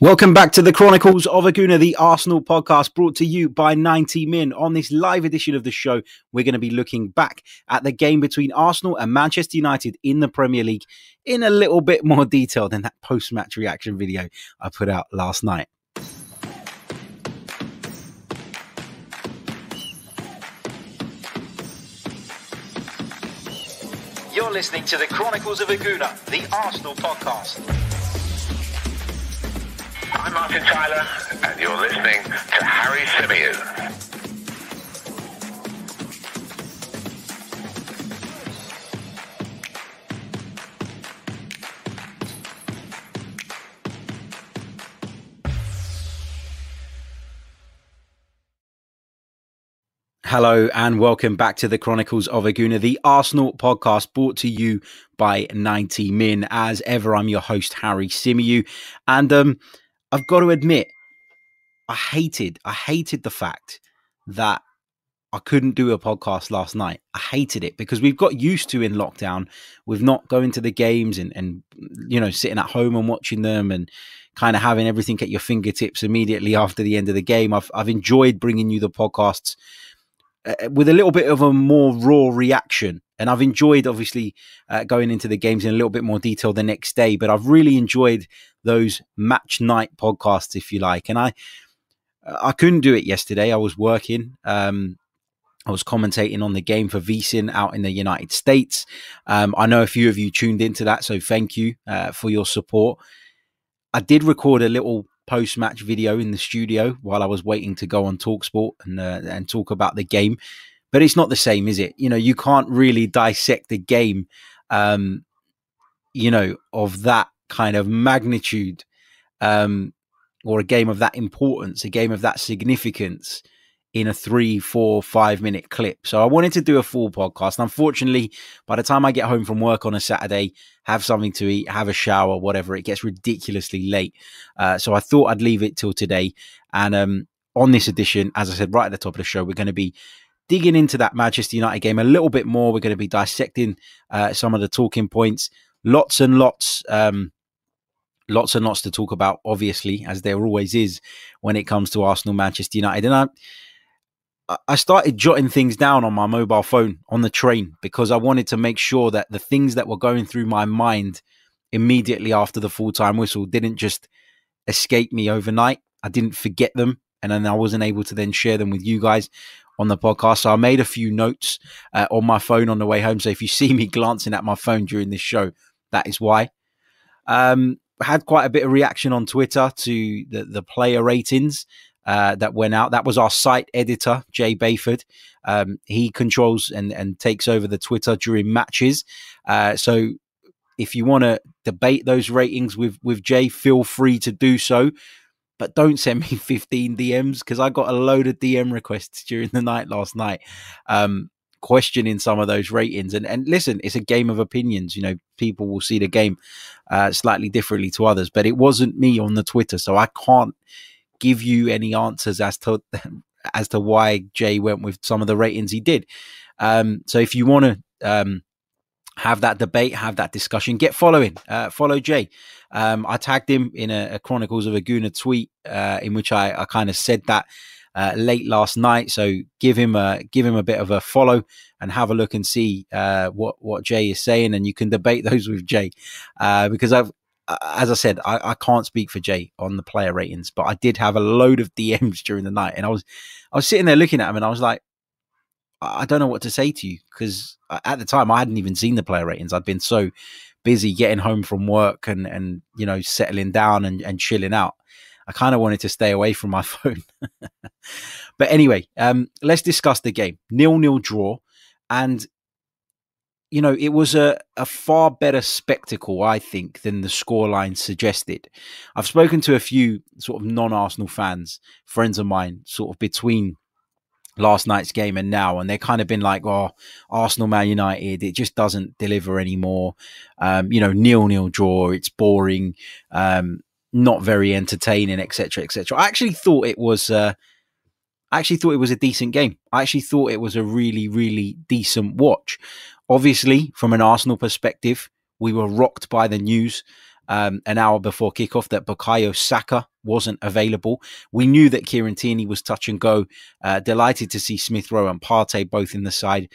Welcome back to the Chronicles of a Gooner, the Arsenal podcast brought to you by 90 Min. On this live edition of the show, we're going to be looking back at the game between Arsenal and Manchester United in the Premier League in a little bit more detail than that post match reaction video I put out last night. You're listening to the Chronicles of a Gooner, the Arsenal podcast. I'm Martin Tyler, and you're listening to Harry Symeou. Hello and welcome back to the Chronicles of a Gooner, the Arsenal podcast brought to you by 90 Min. As ever, I'm your host, Harry Symeou. And um, I've got to admit, I hated, I hated the fact that I couldn't do a podcast last night. I hated it because we've got used to in lockdown with not going to the games and, and you know, sitting at home and watching them and kind of having everything at your fingertips immediately after the end of the game. I've, I've enjoyed bringing you the podcasts uh, with a little bit of a more raw reaction. And I've enjoyed, obviously, uh, going into the games in a little bit more detail the next day. But I've really enjoyed those match night podcasts, if you like. And I, I couldn't do it yesterday. I was working. Um, I was commentating on the game for VSIN out in the United States. Um, I know a few of you tuned into that, so thank you uh, for your support. I did record a little post match video in the studio while I was waiting to go on Talksport and uh, and talk about the game. But it's not the same, is it? You know, you can't really dissect a game, um, you know, of that kind of magnitude, um, or a game of that importance, a game of that significance in a three, four, five minute clip. So I wanted to do a full podcast. Unfortunately, by the time I get home from work on a Saturday, have something to eat, have a shower, whatever, it gets ridiculously late. Uh, so I thought I'd leave it till today. And um, on this edition, as I said right at the top of the show, we're going to be digging into that Manchester United game a little bit more. We're going to be dissecting uh, some of the talking points, lots and lots. Um, lots and lots to talk about, obviously, as there always is when it comes to Arsenal, Manchester United. And I, I started jotting things down on my mobile phone on the train because I wanted to make sure that the things that were going through my mind immediately after the full time whistle didn't just escape me overnight. I didn't forget them. And then I wasn't able to then share them with you guys on the podcast. So I made a few notes uh, on my phone on the way home. So if you see me glancing at my phone during this show, that is why. Um, had quite a bit of reaction on Twitter to the, the player ratings. Uh, that went out. That was our site editor, Jay Bayford. Um, he controls and, and takes over the Twitter during matches. Uh, so if you want to debate those ratings with, with Jay, feel free to do so. But don't send me 15 DMs because I got a load of DM requests during the night last night. Um, questioning some of those ratings and and listen it's a game of opinions you know people will see the game uh, slightly differently to others but it wasn't me on the twitter so i can't give you any answers as to as to why Jay went with some of the ratings he did. Um, so if you want to um, have that debate, have that discussion, get following, uh, follow Jay. Um, I tagged him in a, a Chronicles of a Gooner tweet uh, in which I, I kind of said that uh, late last night. So give him a give him a bit of a follow and have a look and see uh, what what Jay is saying, and you can debate those with Jay uh, because I've as I said, I, I, can't speak for Jay on the player ratings, but I did have a load of DMs during the night, and I was I was sitting there looking at him, and I was like, I don't know what to say to you because at the time I hadn't even seen the player ratings. I'd been so busy getting home from work and and you know settling down and, and chilling out. I kind of wanted to stay away from my phone. but anyway, um, let's discuss the game. Nil nil draw, and you know, it was a, a far better spectacle, I think, than the scoreline suggested. I've spoken to a few sort of non Arsenal fans, friends of mine, sort of between last night's game and now, and they've kind of been like, "Oh, Arsenal, Man United, it just doesn't deliver anymore." Um, you know, nil nil draw, it's boring, um, not very entertaining, etc., etc. I actually thought it was. Uh, I actually thought it was a decent game. I actually thought it was a really, really decent watch. Obviously, from an Arsenal perspective, we were rocked by the news um, an hour before kickoff that Bukayo Saka wasn't available. We knew that Kieran Tierney was touch and go. Uh, delighted to see Smith Rowe and Partey both in the side.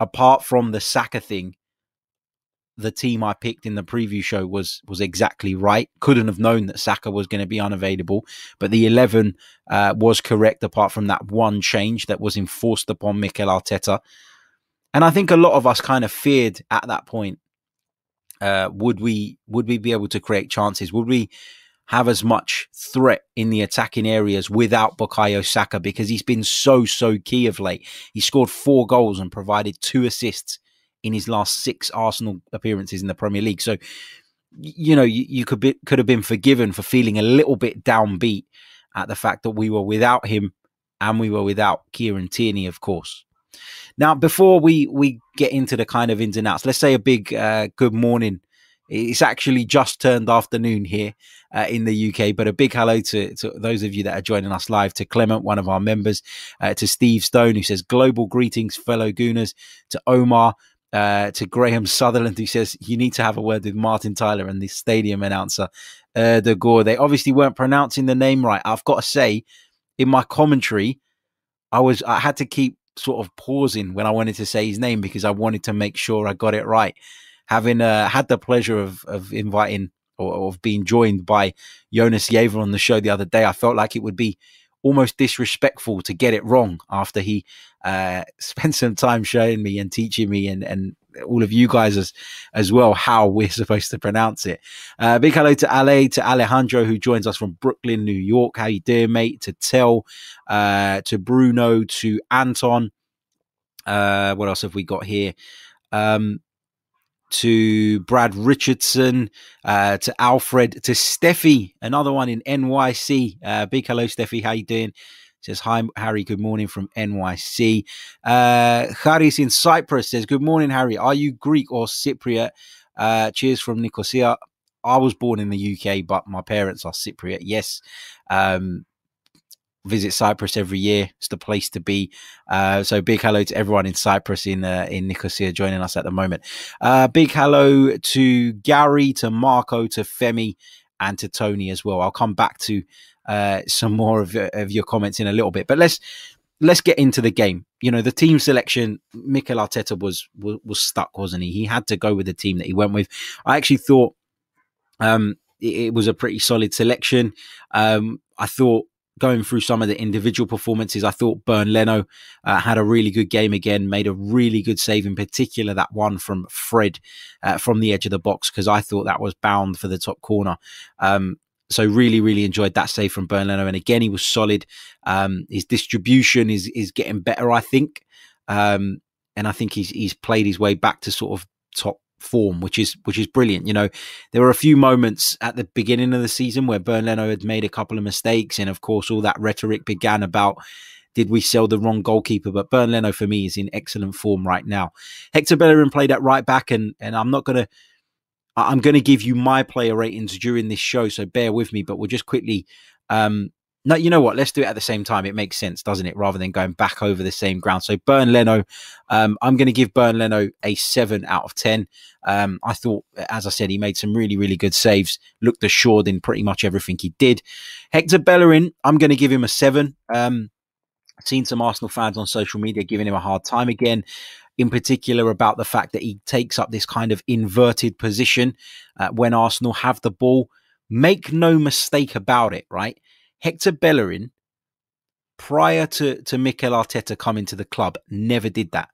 Apart from the Saka thing, the team I picked in the preview show was was exactly right. Couldn't have known that Saka was going to be unavailable, but the eleven uh, was correct. Apart from that one change that was enforced upon Mikel Arteta, and I think a lot of us kind of feared at that point: uh, would we would we be able to create chances? Would we have as much threat in the attacking areas without Bukayo Saka because he's been so so key of late. He scored four goals and provided two assists in his last six Arsenal appearances in the Premier League. So, you know, you, you could be, could have been forgiven for feeling a little bit downbeat at the fact that we were without him and we were without Kieran Tierney, of course. Now, before we we get into the kind of ins and outs, let's say a big uh, good morning. It's actually just turned afternoon here uh, in the UK, but a big hello to, to those of you that are joining us live, to Clement, one of our members, uh, to Steve Stone, who says, Global greetings, fellow Gooners, to Omar, uh, to Graham Sutherland, who says you need to have a word with Martin Tyler and the stadium announcer, uh, Ødegaard. They obviously weren't pronouncing the name right. I've got to say, in my commentary, I was I had to keep sort of pausing when I wanted to say his name because I wanted to make sure I got it right. Having uh, had the pleasure of of inviting or of being joined by Jonas Giæver on the show the other day, I felt like it would be almost disrespectful to get it wrong after he uh, spent some time showing me and teaching me and, and all of you guys as as well how we're supposed to pronounce it. Uh, big hello to Ale, to Alejandro who joins us from Brooklyn, New York. How you doing, mate? To Tell, uh, to Bruno, to Anton. Uh, what else have we got here? Um, to Brad Richardson, uh, to Alfred, to Steffi, another one in NYC. Uh, big hello, Steffi. How you doing? Says hi, Harry. Good morning from NYC. Uh, Haris in Cyprus says, "Good morning, Harry. Are you Greek or Cypriot?" Uh, cheers from Nicosia. I was born in the UK, but my parents are Cypriot. Yes. Um, visit Cyprus every year. It's the place to be. Uh, so big hello to everyone in Cyprus in uh, in Nicosia joining us at the moment. Uh, big hello to Gary, to Marco, to Femi, and to Tony as well. I'll come back to uh, some more of, of your comments in a little bit, but let's let's get into the game. You know, the team selection, Mikel Arteta was, was was stuck, wasn't he? He had to go with the team that he went with. I actually thought um, it, was a pretty solid selection. Um, I thought going through some of the individual performances, I thought Bernd Leno uh, had a really good game again, made a really good save, in particular that one from Fred uh, from the edge of the box, because I thought that was bound for the top corner. Um, so really, really enjoyed that save from Bernd Leno, and again he was solid. Um, his distribution is is getting better, I think, um, and I think he's he's played his way back to sort of top form, which is which is brilliant. You know, there were a few moments at the beginning of the season where Bernd Leno had made a couple of mistakes, and of course, all that rhetoric began about did we sell the wrong goalkeeper? But Bernd Leno for me is in excellent form right now. Hector Bellerin played at right back, and and I'm not gonna. I'm going to give you my player ratings during this show, so bear with me. But we'll just quickly um, no, you know what? Let's do it at the same time. It makes sense, doesn't it? Rather than going back over the same ground. So Bernd Leno, um, I'm going to give Bernd Leno a seven out of ten. Um, I thought, as I said, he made some really, really good saves. Looked assured in pretty much everything he did. Hector Bellerin, I'm going to give him a seven. Um, seen some Arsenal fans on social media giving him a hard time again in particular about the fact that he takes up this kind of inverted position uh, when Arsenal have the ball. Make no mistake about it, right? Hector Bellerin, prior to, to Mikel Arteta coming to the club, never did that.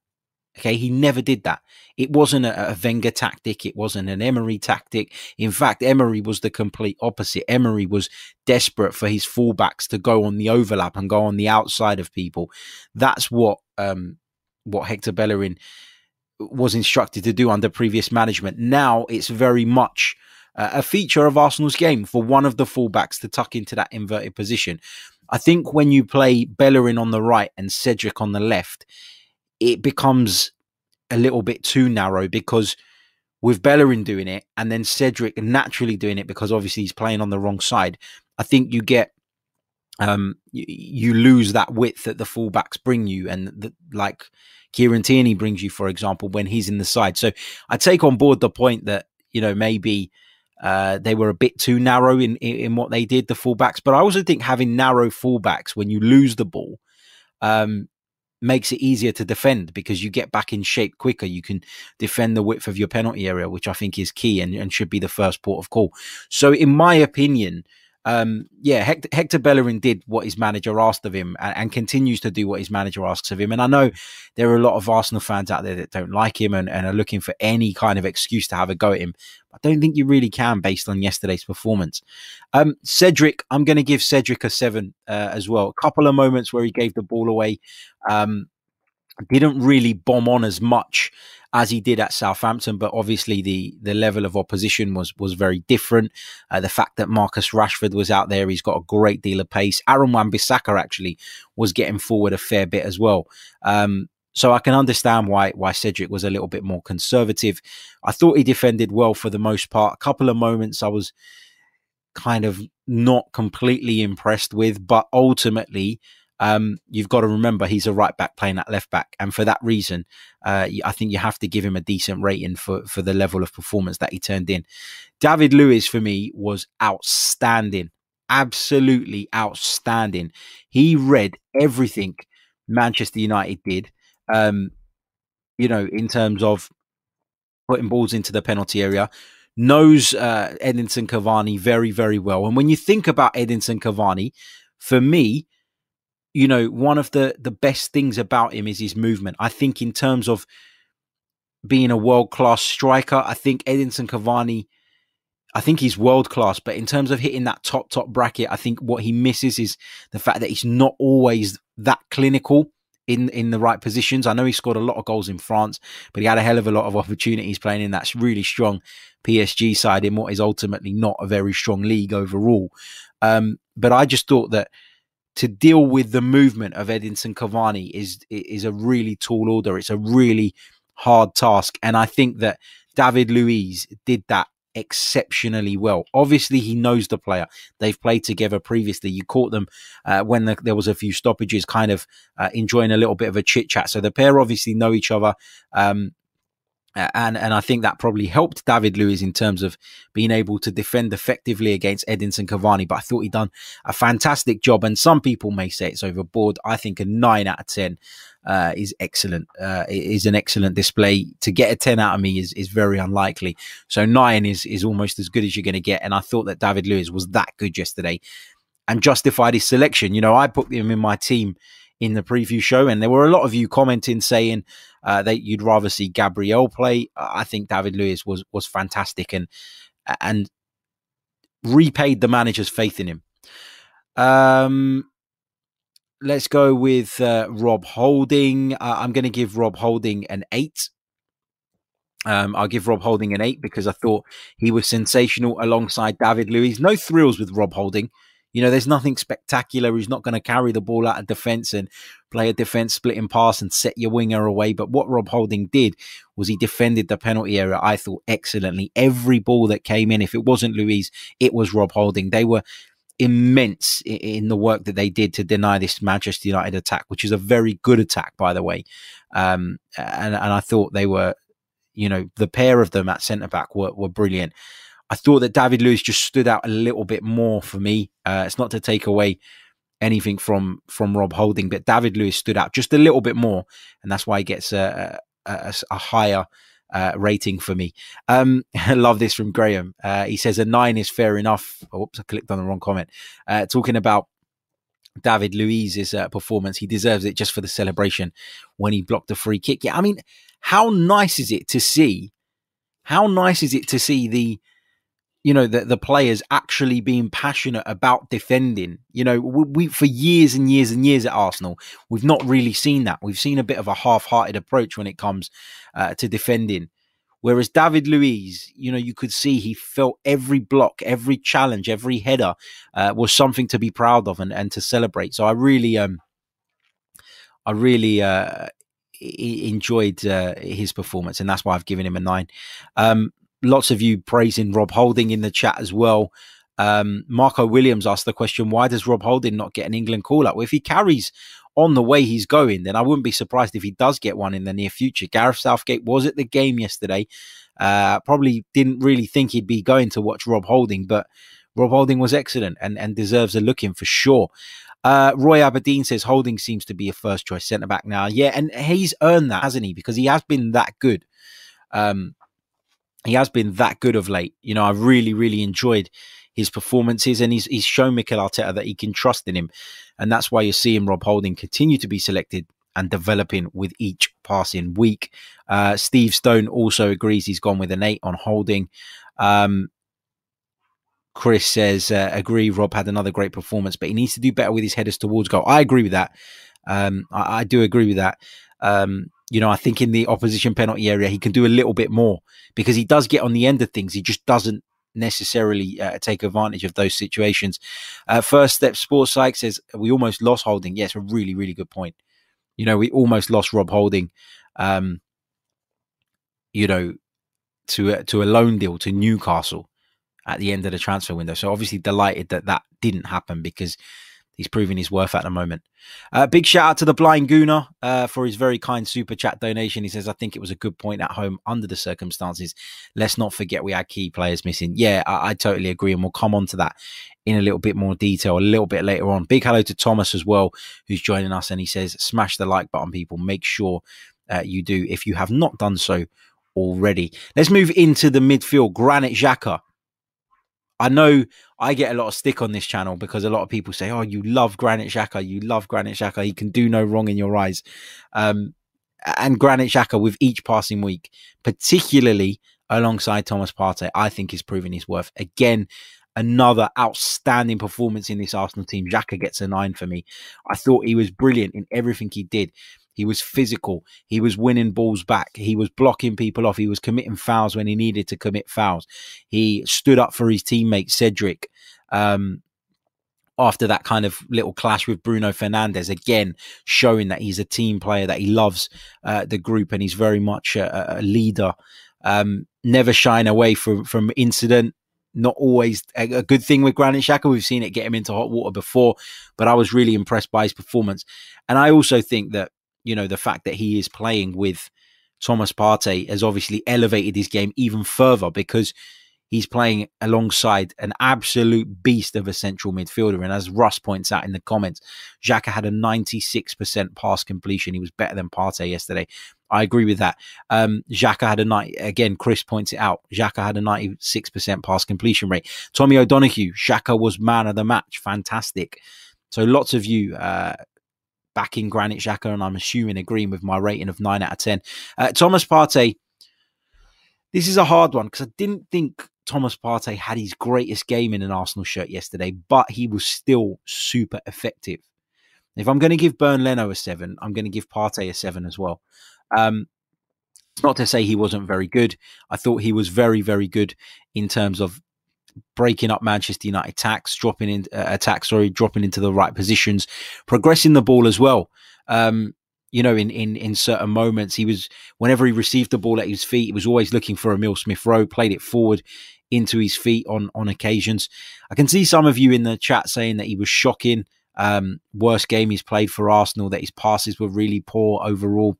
Okay, he never did that. It wasn't a, a Wenger tactic. It wasn't an Emery tactic. In fact, Emery was the complete opposite. Emery was desperate for his fullbacks to go on the overlap and go on the outside of people. That's what um, what Hector Bellerin was instructed to do under previous management. Now it's very much uh, a feature of Arsenal's game for one of the fullbacks to tuck into that inverted position. I think when you play Bellerin on the right and Cedric on the left, it becomes a little bit too narrow because with Bellerin doing it and then Cedric naturally doing it because obviously he's playing on the wrong side, I think you get um you, you lose that width that the fullbacks bring you and like Kieran Tierney brings you, for example, when he's in the side. So I take on board the point that you know maybe Uh, they were a bit too narrow in, in, in what they did, the fullbacks. But I also think having narrow fullbacks when you lose the ball um, makes it easier to defend because you get back in shape quicker. You can defend the width of your penalty area, which I think is key and, and should be the first port of call. So, in my opinion, um, yeah, Hector, Hector, Bellerin did what his manager asked of him and, and, continues to do what his manager asks of him. And I know there are a lot of Arsenal fans out there that don't like him and, and are looking for any kind of excuse to have a go at him. I don't think you really can based on yesterday's performance. Um, Cedric, I'm going to give Cedric a seven uh, as well. A couple of moments where he gave the ball away. Um, didn't really bomb on as much as he did at Southampton, but obviously the the level of opposition was was very different. Uh, the fact that Marcus Rashford was out there, he's got a great deal of pace. Aaron Wan-Bissaka actually was getting forward a fair bit as well. Um, so I can understand why why Cedric was a little bit more conservative. I thought he defended well for the most part. A couple of moments I was kind of not completely impressed with, but ultimately um, you've got to remember he's a right back playing at left back, and for that reason, uh, I think you have to give him a decent rating for for the level of performance that he turned in. David Luiz for me was outstanding, absolutely outstanding. He read everything Manchester United did, um, you know, in terms of putting balls into the penalty area. Knows uh, Edinson Cavani very, very well. And when you think about Edinson Cavani, for me, you know, one of the the best things about him is his movement. I think in terms of being a world class striker, I think Edinson Cavani, I think he's world class. But in terms of hitting that top top bracket, I think what he misses is the fact that he's not always that clinical in in the right positions. I know he scored a lot of goals in France, but he had a hell of a lot of opportunities playing in that really strong PSG side in what is ultimately not a very strong league overall. Um, but I just thought that to deal with the movement of Edinson Cavani is is a really tall order. It's a really hard task, and I think that David Luiz did that exceptionally well. Obviously, he knows the player. They've played together previously. You caught them uh, when the, there was a few stoppages, kind of uh, enjoying a little bit of a chit chat. So the pair obviously know each other. Um, and and I think that probably helped David Luiz in terms of being able to defend effectively against Edinson Cavani. But I thought he'd done a fantastic job. And some people may say it's overboard. I think a nine out of ten uh, is excellent. Uh, is an excellent display. To get a ten out of me is is very unlikely. So nine is is almost as good as you're going to get. And I thought that David Luiz was that good yesterday and justified his selection. You know, I put him in my team in the preview show, and there were a lot of you commenting saying uh, that you'd rather see Gabriel play. I think David Luiz was was fantastic and and repaid the manager's faith in him. Um, let's go with uh, Rob Holding. Uh, I'm going to give Rob Holding an eight. Um, I'll give Rob Holding an eight because I thought he was sensational alongside David Luiz. No thrills with Rob Holding. You know, there's nothing spectacular. He's not going to carry the ball out of defense and play a defense splitting pass and set your winger away. But what Rob Holding did was he defended the penalty area, I thought, excellently. Every ball that came in, if it wasn't Luiz, it was Rob Holding. They were immense in the work that they did to deny this Manchester United attack, which is a very good attack, by the way. Um, and, and I thought they were, you know, the pair of them at centre back were, were brilliant. I thought that David Luiz just stood out a little bit more for me. Uh, it's not to take away anything from from Rob Holding, but David Luiz stood out just a little bit more, and that's why he gets a, a, a higher uh, rating for me. Um, I love this from Graham. Uh, he says a nine is fair enough. Oops, I clicked on the wrong comment. Uh, talking about David Luiz's uh, performance, he deserves it just for the celebration when he blocked the free kick. Yeah, I mean, how nice is it to see? How nice is it to see the you know the, the players actually being passionate about defending. You know we, we, for years and years and years at arsenal we've not really seen that. We've seen a bit of a half-hearted approach when it comes uh, to defending. Whereas david luiz you know you could see he felt every block every challenge every header uh, was something to be proud of and, and to celebrate. So i really um i really uh enjoyed uh, his performance, and that's why I've given him a nine. Um, lots of you praising Rob Holding in the chat as well. Um, Marco Williams asked the question, why does Rob Holding not get an England call up? Well, if he carries on the way he's going, then I wouldn't be surprised if he does get one in the near future. Gareth Southgate was at the game yesterday. Uh, probably didn't really think he'd be going to watch Rob Holding, but Rob Holding was excellent and, and deserves a look in for sure. Uh, Roy Aberdeen says Holding seems to be a first choice centre back now. Yeah, and he's earned that, hasn't he? Because he has been that good. Um, he has been that good of late. You know, I really, really enjoyed his performances, and he's he's shown Mikel Arteta that he can trust in him, and that's why you're seeing Rob Holding continue to be selected and developing with each passing week. Uh, Steve Stone also agrees he's gone with an eight on Holding. Um, Chris says, uh, agree, Rob had another great performance, but he needs to do better with his headers towards goal. I agree with that. Um, I, I, do agree with that. Um, you know, I think in the opposition penalty area, he can do a little bit more because he does get on the end of things. He just doesn't necessarily uh, take advantage of those situations. Uh, First Step Sports Psych says, we almost lost Holding. Yes, yeah, a really, really good point. You know, we almost lost Rob Holding, um, you know, to a, to a loan deal to Newcastle at the end of the transfer window. So obviously delighted that that didn't happen because he's proving his worth at the moment. Uh, big shout out to the Blind Gooner uh, for his very kind super chat donation. He says, I think it was a good point at home under the circumstances. Let's not forget we had key players missing. Yeah, I, I totally agree. And we'll come on to that in a little bit more detail a little bit later on. Big hello to Thomas as well, who's joining us. And he says, smash the like button, people. Make sure uh, you do if you have not done so already. Let's move into the midfield. Granit Xhaka I know I get a lot of stick on this channel because a lot of people say, "Oh, you love Granit Xhaka, you love Granit Xhaka. He can do no wrong in your eyes." Um, and Granit Xhaka with each passing week, particularly alongside Thomas Partey, I think is proving his worth. Again, another outstanding performance in this Arsenal team. Xhaka gets a nine for me. I thought he was brilliant in everything he did. He was physical. He was winning balls back. He was blocking people off. He was committing fouls when he needed to commit fouls. He stood up for his teammate Cedric. Um, after that kind of little clash with Bruno Fernandes, again showing that he's a team player, that he loves uh, the group, and he's very much a, a leader. Um, never shying away from from incident. Not always a, good thing with Granit Xhaka. We've seen it get him into hot water before, but I was really impressed by his performance. And I also think that you know, the fact that he is playing with Thomas Partey has obviously elevated his game even further because he's playing alongside an absolute beast of a central midfielder. And as Russ points out in the comments, Xhaka had a 96% pass completion. He was better than Partey yesterday. I agree with that. Um, Xhaka had a night again. Chris points it out. Xhaka had a 96% pass completion rate. Tommy O'Donoghue, Xhaka was man of the match. Fantastic. So lots of you uh, backing Granit Xhaka, and I'm assuming agreeing with my rating of 9 out of 10. Uh, Thomas Partey, this is a hard one because I didn't think Thomas Partey had his greatest game in an Arsenal shirt yesterday, but he was still super effective. If I'm going to give Bernd Leno a 7, I'm going to give Partey a 7 as well. Um, not to say he wasn't very good. I thought he was very, very good in terms of breaking up Manchester United attacks, dropping in uh, attacks, sorry, dropping into the right positions, progressing the ball as well. Um, you know, in, in in certain moments, he was whenever he received the ball at his feet, he was always looking for Emile Smith Rowe, played it forward into his feet on on occasions. I can see some of you in the chat saying that he was shocking. Um, worst game he's played for Arsenal, that his passes were really poor overall.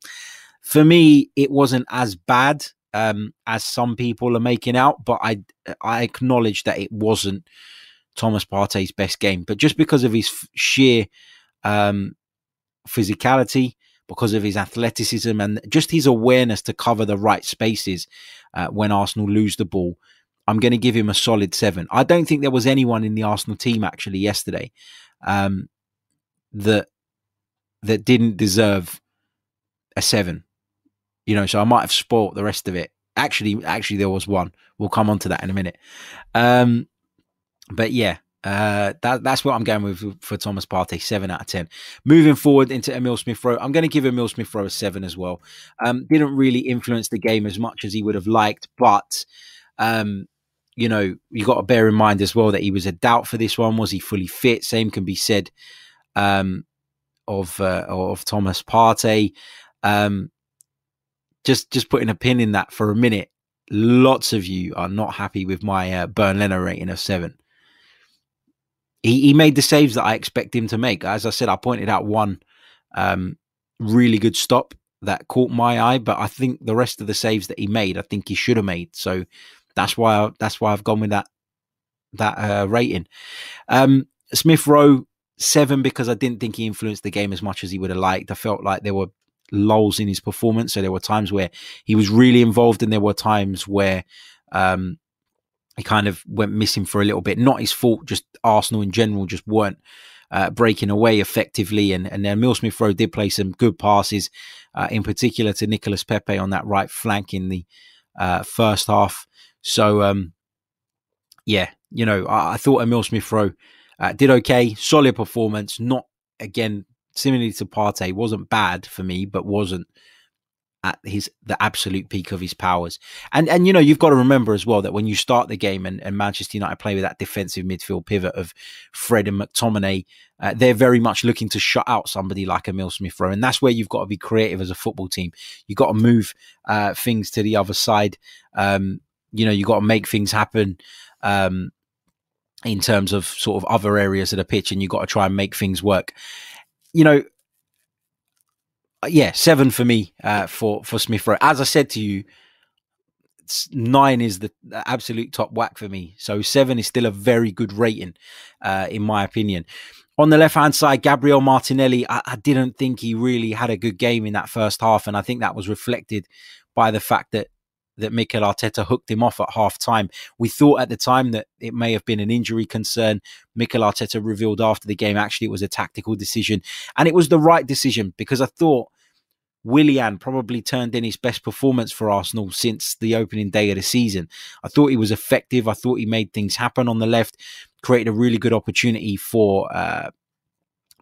For me, it wasn't as bad um, as some people are making out, but I I acknowledge that it wasn't Thomas Partey's best game. But just because of his sheer um, physicality, because of his athleticism, and just his awareness to cover the right spaces uh, when Arsenal lose the ball, I'm going to give him a solid seven. I don't think there was anyone in the Arsenal team actually yesterday um, that that didn't deserve a seven. You know, so I might have spoilt the rest of it. Actually, actually, there was one. We'll come on to that in a minute. Um, but yeah, uh, that, that's what I'm going with for Thomas Partey, seven out of ten. Moving forward into Emile Smith Rowe, I'm going to give Emile Smith Rowe a seven as well. Um, didn't really influence the game as much as he would have liked, but um, you know, you got to bear in mind as well that he was a doubt for this one. Was he fully fit? Same can be said um, of uh, of Thomas Partey. Um, just just putting a pin in that for a minute. Lots of you are not happy with my uh, Bernd Leno rating of seven. He, he made the saves that I expect him to make. As I said, I pointed out one um, really good stop that caught my eye, but I think the rest of the saves that he made, I think he should have made. So that's why I, that's why I've gone with that that uh, rating. Um, Smith Rowe seven because I didn't think he influenced the game as much as he would have liked. I felt like there were lulls in his performance, so there were times where he was really involved, and there were times where um, he kind of went missing for a little bit. Not his fault, just Arsenal in general just weren't uh, breaking away effectively. And, and then Emile Smith Rowe did play some good passes, uh, in particular to Nicolas Pepe on that right flank in the uh, first half. So, um, yeah, you know, I, I thought Emile Smith Rowe uh, did okay, solid performance. Not again, similarly to Partey, wasn't bad for me, but wasn't at his the absolute peak of his powers. And and you know you've got to remember as well that when you start the game and, and Manchester United play with that defensive midfield pivot of Fred and McTominay, uh, they're very much looking to shut out somebody like Emile Smith Rowe, and that's where you've got to be creative as a football team. You've got to move uh, things to the other side. Um, you know you've got to make things happen. Um, in terms of sort of other areas of the pitch, and you've got to try and make things work. You know, uh, yeah, seven for me uh, for for Smith Rowe. As I said to you, nine is the absolute top whack for me. So seven is still a very good rating, uh, in my opinion. On the left hand side, Gabriel Martinelli, I, I, didn't think he really had a good game in that first half, and I think that was reflected by the fact that that Mikel Arteta hooked him off at half time. We thought at the time that it may have been an injury concern. Mikel Arteta revealed after the game actually it was a tactical decision, and it was the right decision because I thought Willian probably turned in his best performance for Arsenal since the opening day of the season. I thought he was effective. I thought he made things happen on the left, created a really good opportunity for uh,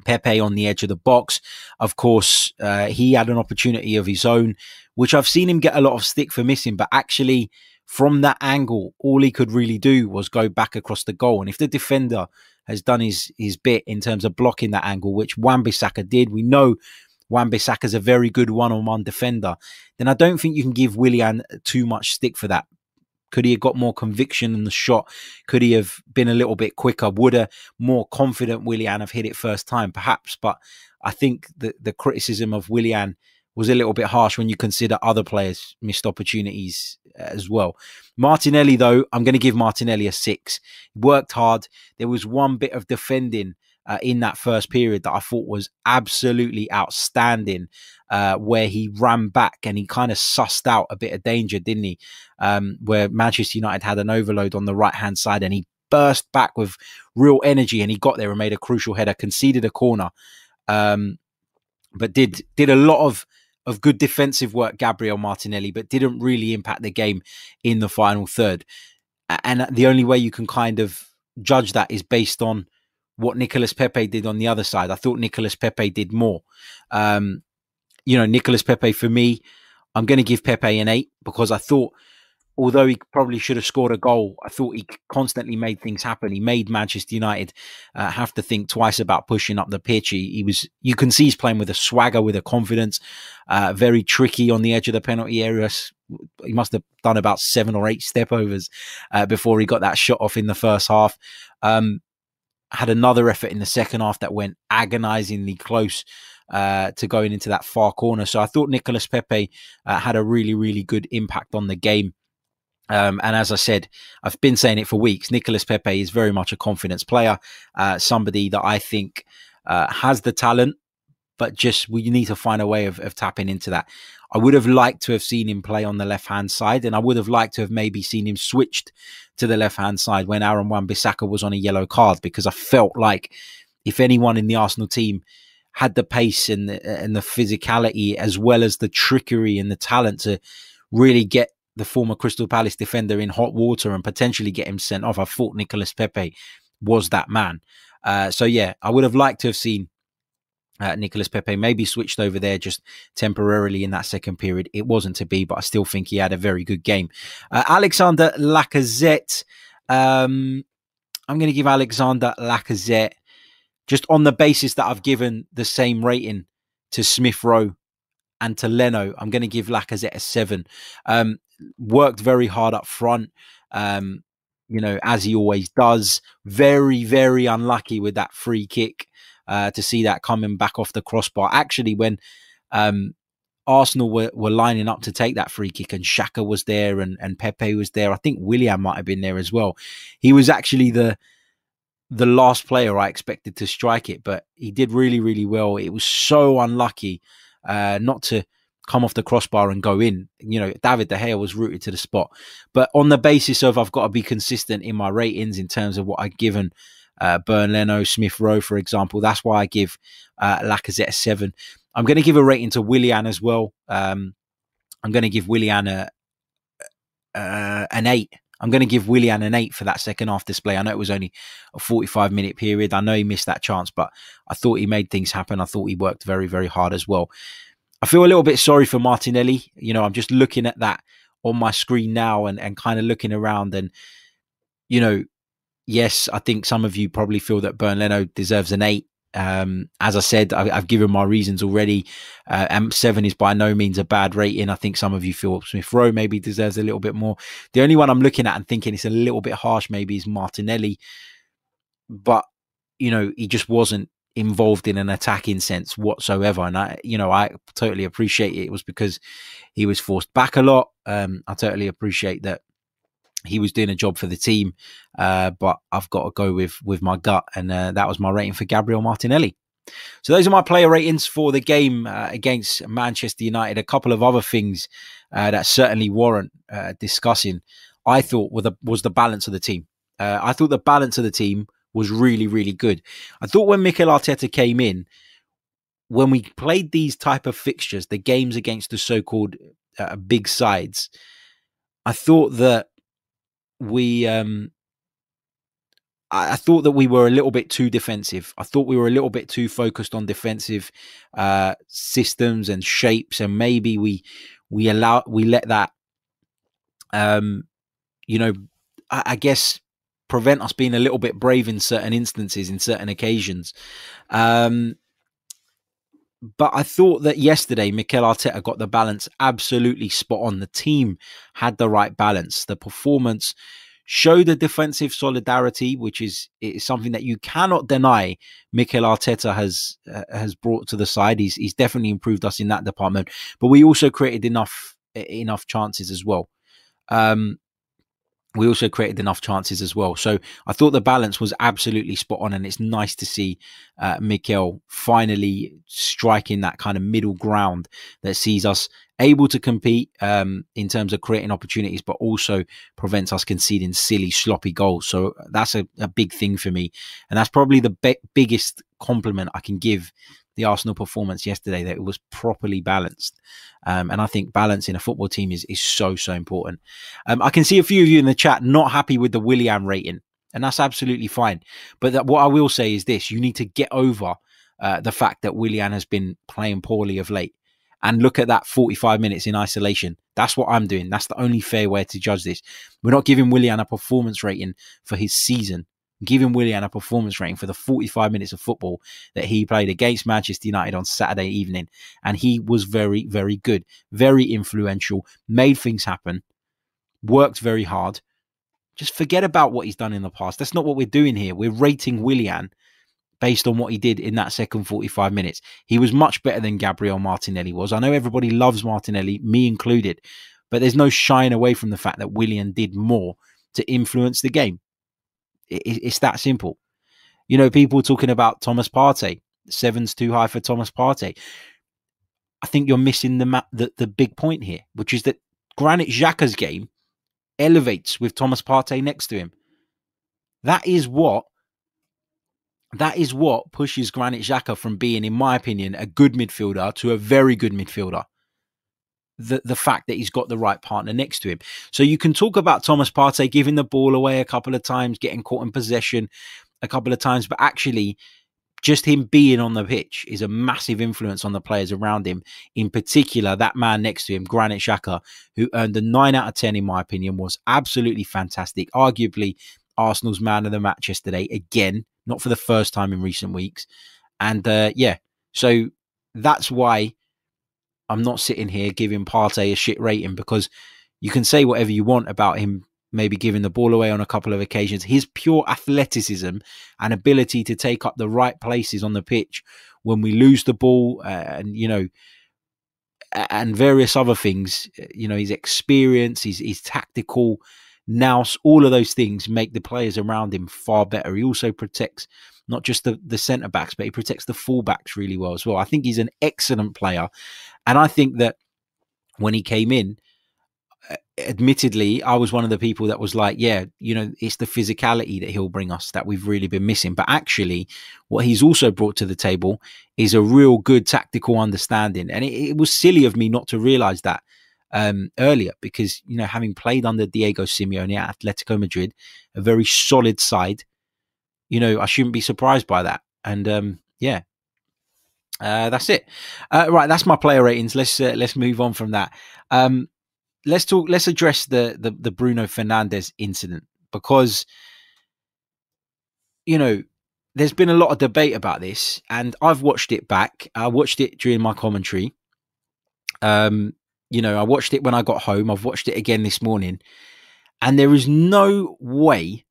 Pepe on the edge of the box. Of course, uh, he had an opportunity of his own, which I've seen him get a lot of stick for missing, but actually, from that angle, all he could really do was go back across the goal. And if the defender has done his his bit in terms of blocking that angle, which Wan-Bissaka did, we know Wan-Bissaka is a very good one-on-one defender, then I don't think you can give Willian too much stick for that. Could he have got more conviction in the shot? Could he have been a little bit quicker? Would a more confident Willian have hit it first time? Perhaps, but I think the the criticism of Willian was a little bit harsh when you consider other players missed opportunities uh, as well. Martinelli, though, I'm going to give Martinelli a six. Worked hard. There was one bit of defending uh, in that first period that I thought was absolutely outstanding, uh, where he ran back and he kind of sussed out a bit of danger, didn't he? Um, where Manchester United had an overload on the right hand side and he burst back with real energy and he got there and made a crucial header, conceded a corner, um, but did did a lot of of good defensive work, Gabriel Martinelli, but didn't really impact the game in the final third. And the only way you can kind of judge that is based on what Nicolas Pepe did on the other side. I thought Nicolas Pepe did more. Um, you know, Nicolas Pepe for me, I'm going to give Pepe an eight because I thought, although he probably should have scored a goal, I thought he constantly made things happen. He made Manchester United uh, have to think twice about pushing up the pitch. He, he, was, you can see he's playing with a swagger, with a confidence, uh, very tricky on the edge of the penalty area. He must have done about seven or eight step overs uh, before he got that shot off in the first half. Um, had another effort in the second half that went agonizingly close uh, to going into that far corner. So I thought Nicolas Pepe uh, had a really, really good impact on the game. Um, and as I said, I've been saying it for weeks. Nicolas Pepe is very much a confidence player, uh, somebody that I think uh, has the talent, but just we need to find a way of, of tapping into that. I would have liked to have seen him play on the left hand side, and I would have liked to have maybe seen him switched to the left hand side when Aaron Wan Bissaka was on a yellow card because I felt like if anyone in the Arsenal team had the pace and the, and the physicality as well as the trickery and the talent to really get the former Crystal Palace defender in hot water and potentially get him sent off, I thought Nicolas Pepe was that man. Uh, so yeah, I would have liked to have seen uh, Nicolas Pepe maybe switched over there just temporarily in that second period. It wasn't to be, but I still think he had a very good game. Uh, Alexander Lacazette. Um, I'm going to give Alexander Lacazette just on the basis that I've given the same rating to Smith Rowe and to Leno. I'm going to give Lacazette a seven. Um, worked very hard up front. Um, you know, as he always does. Very, very unlucky with that free kick uh, to see that coming back off the crossbar. Actually, when um, Arsenal were, were lining up to take that free kick, and Xhaka was there, and, and Pepe was there. I think Willian might have been there as well. He was actually the the last player I expected to strike it, but he did really, really well. It was so unlucky uh, not to come off the crossbar and go in. You know, David De Gea was rooted to the spot. But on the basis of I've got to be consistent in my ratings in terms of what I've given uh, Bernd Leno, Smith Rowe, for example, that's why I give uh, Lacazette a seven. I'm going to give a rating to Willian as well. Um, I'm going to give Willian a, uh, an eight. I'm going to give Willian an eight for that second half display. I know it was only a 45 minute period. I know he missed that chance, but I thought he made things happen. I thought he worked very, very hard as well. I feel a little bit sorry for Martinelli. You know, I'm just looking at that on my screen now and, and kind of looking around and, you know, yes, I think some of you probably feel that Bernd Leno deserves an eight. Um, as I said, I, have given my reasons already. Uh, and seven is by no means a bad rating. I think some of you feel Smith Rowe maybe deserves a little bit more. The only one I'm looking at and thinking it's a little bit harsh maybe is Martinelli, but you know he just wasn't involved in an attacking sense whatsoever. And I, you know, I totally appreciate it. It was because he was forced back a lot. Um, I totally appreciate that he was doing a job for the team, uh, but I've got to go with with my gut, and uh, that was my rating for Gabriel Martinelli. So those are my player ratings for the game uh, against Manchester United. A couple of other things uh, that certainly warrant uh, discussing. I thought was the, was the balance of the team. Uh, I thought the balance of the team was really really good. I thought when Mikel Arteta came in, when we played these type of fixtures, the games against the so-called big sides, I thought that we um I, thought that we were a little bit too defensive. I thought we were a little bit too focused on defensive uh, systems and shapes, and maybe we we allow we let that um you know I, I guess prevent us being a little bit brave in certain instances in certain occasions. Um but I thought that yesterday Mikel Arteta got the balance absolutely spot on. The team had the right balance. The performance showed a defensive solidarity, which is, is something that you cannot deny. Mikel Arteta has uh, has brought to the side. He's he's definitely improved us in that department. But we also created enough enough chances as well. Um, we also created enough chances as well. So I thought the balance was absolutely spot on, and it's nice to see uh, Mikel finally striking that kind of middle ground that sees us able to compete um, in terms of creating opportunities, but also prevents us conceding silly, sloppy goals. So that's a, a big thing for me, and that's probably the be- biggest compliment I can give the Arsenal performance yesterday that it was properly balanced. Um, and I think balance in a football team is, is so, so important. Um, I can see a few of you in the chat not happy with the Willian rating, and that's absolutely fine. But that, what I will say is this you need to get over uh, the fact that Willian has been playing poorly of late and look at that 45 minutes in isolation. That's what I'm doing. That's the only fair way to judge this. We're not giving Willian a performance rating for his season giving Willian a performance rating for the 45 minutes of football that he played against Manchester United on Saturday evening. And he was very, very good, very influential, made things happen, worked very hard. Just forget about what he's done in the past. That's not what we're doing here. We're rating Willian based on what he did in that second 45 minutes. He was much better than Gabriel Martinelli was. I know everybody loves Martinelli, me included, but there's no shying away from the fact that Willian did more to influence the game. It's that simple. You know, people talking about Thomas Partey. Seven's too high for Thomas Partey. I think you're missing the, ma- the the big point here, which is that Granit Xhaka's game elevates with Thomas Partey next to him. That is what that is what pushes Granit Xhaka from being, in my opinion, a good midfielder to a very good midfielder the the fact that he's got the right partner next to him. So you can talk about Thomas Partey giving the ball away a couple of times, getting caught in possession a couple of times, but actually just him being on the pitch is a massive influence on the players around him. In particular, that man next to him, Granit Xhaka, who earned a 9 out of 10, in my opinion, was absolutely fantastic. Arguably, Arsenal's man of the match yesterday, again, not for the first time in recent weeks. And uh, yeah, so that's why I'm not sitting here giving Partey a shit rating because you can say whatever you want about him maybe giving the ball away on a couple of occasions. His pure athleticism and ability to take up the right places on the pitch when we lose the ball uh, and, you know, and various other things. You know, his experience, his his tactical nous, all of those things make the players around him far better. He also protects not just the the centre backs, but he protects the fullbacks really well as well. I think he's an excellent player, and I think that when he came in, admittedly, I was one of the people that was like, yeah, you know, it's the physicality that he'll bring us that we've really been missing. But actually, what he's also brought to the table is a real good tactical understanding. And it, it was silly of me not to realize that um, earlier because, you know, having played under Diego Simeone at Atletico Madrid, a very solid side, you know, I shouldn't be surprised by that. And um, yeah, uh, that's it. Uh, right, that's my player ratings. Let's uh, let's move on from that. Um, let's talk. Let's address the the, the Bruno Fernandes incident because you know there's been a lot of debate about this, and I've watched it back. I watched it during my commentary. Um, you know, I watched it when I got home. I've watched it again this morning, and there is no way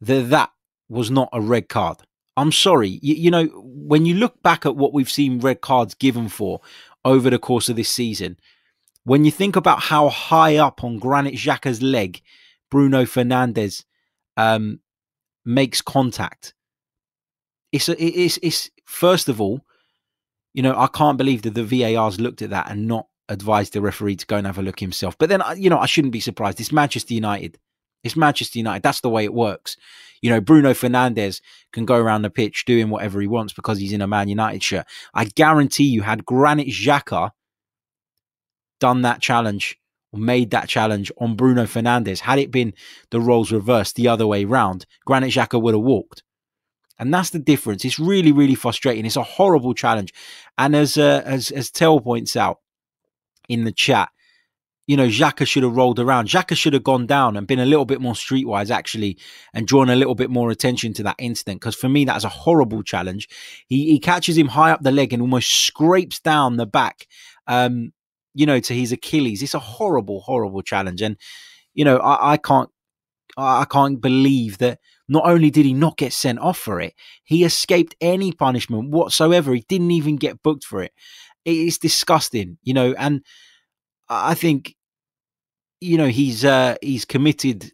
that that was not a red card. I'm sorry. You, you know, when you look back at what we've seen red cards given for over the course of this season, when you think about how high up on Granit Xhaka's leg Bruno Fernandes um, makes contact, it's a, it's it's first of all, you know, I can't believe that the VAR's looked at that and not advised the referee to go and have a look himself. But then, you know, I shouldn't be surprised. It's Manchester United. It's Manchester United. That's the way it works. You know, Bruno Fernandes can go around the pitch doing whatever he wants because he's in a Man United shirt. I guarantee you, had Granit Xhaka done that challenge or made that challenge on Bruno Fernandes, had it been the roles reversed the other way round, Granit Xhaka would have walked. And that's the difference. It's really, really frustrating. It's a horrible challenge. And as uh, as as Tell points out in the chat, you know, Xhaka should have rolled around. Xhaka should have gone down and been a little bit more streetwise, actually, and drawn a little bit more attention to that incident. Because for me, that's a horrible challenge. He, he catches him high up the leg and almost scrapes down the back. Um, you know, to his Achilles. It's a horrible, horrible challenge. And, you know, I, I can't I can't believe that not only did he not get sent off for it, he escaped any punishment whatsoever. He didn't even get booked for it. It is disgusting, you know, and I think, you know, he's uh he's committed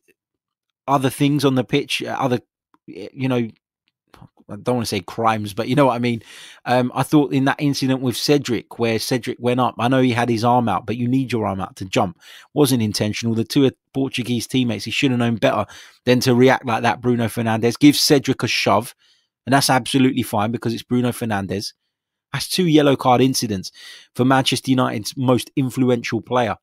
other things on the pitch, other you know, I don't want to say crimes, but you know what I mean. Um, I thought in that incident with Cedric, where Cedric went up, I know he had his arm out, but you need your arm out to jump. Wasn't intentional. The two Portuguese teammates, he should have known better than to react like that. Bruno Fernandes gives Cedric a shove, and that's absolutely fine because it's Bruno Fernandes. That's two yellow card incidents for Manchester United's most influential player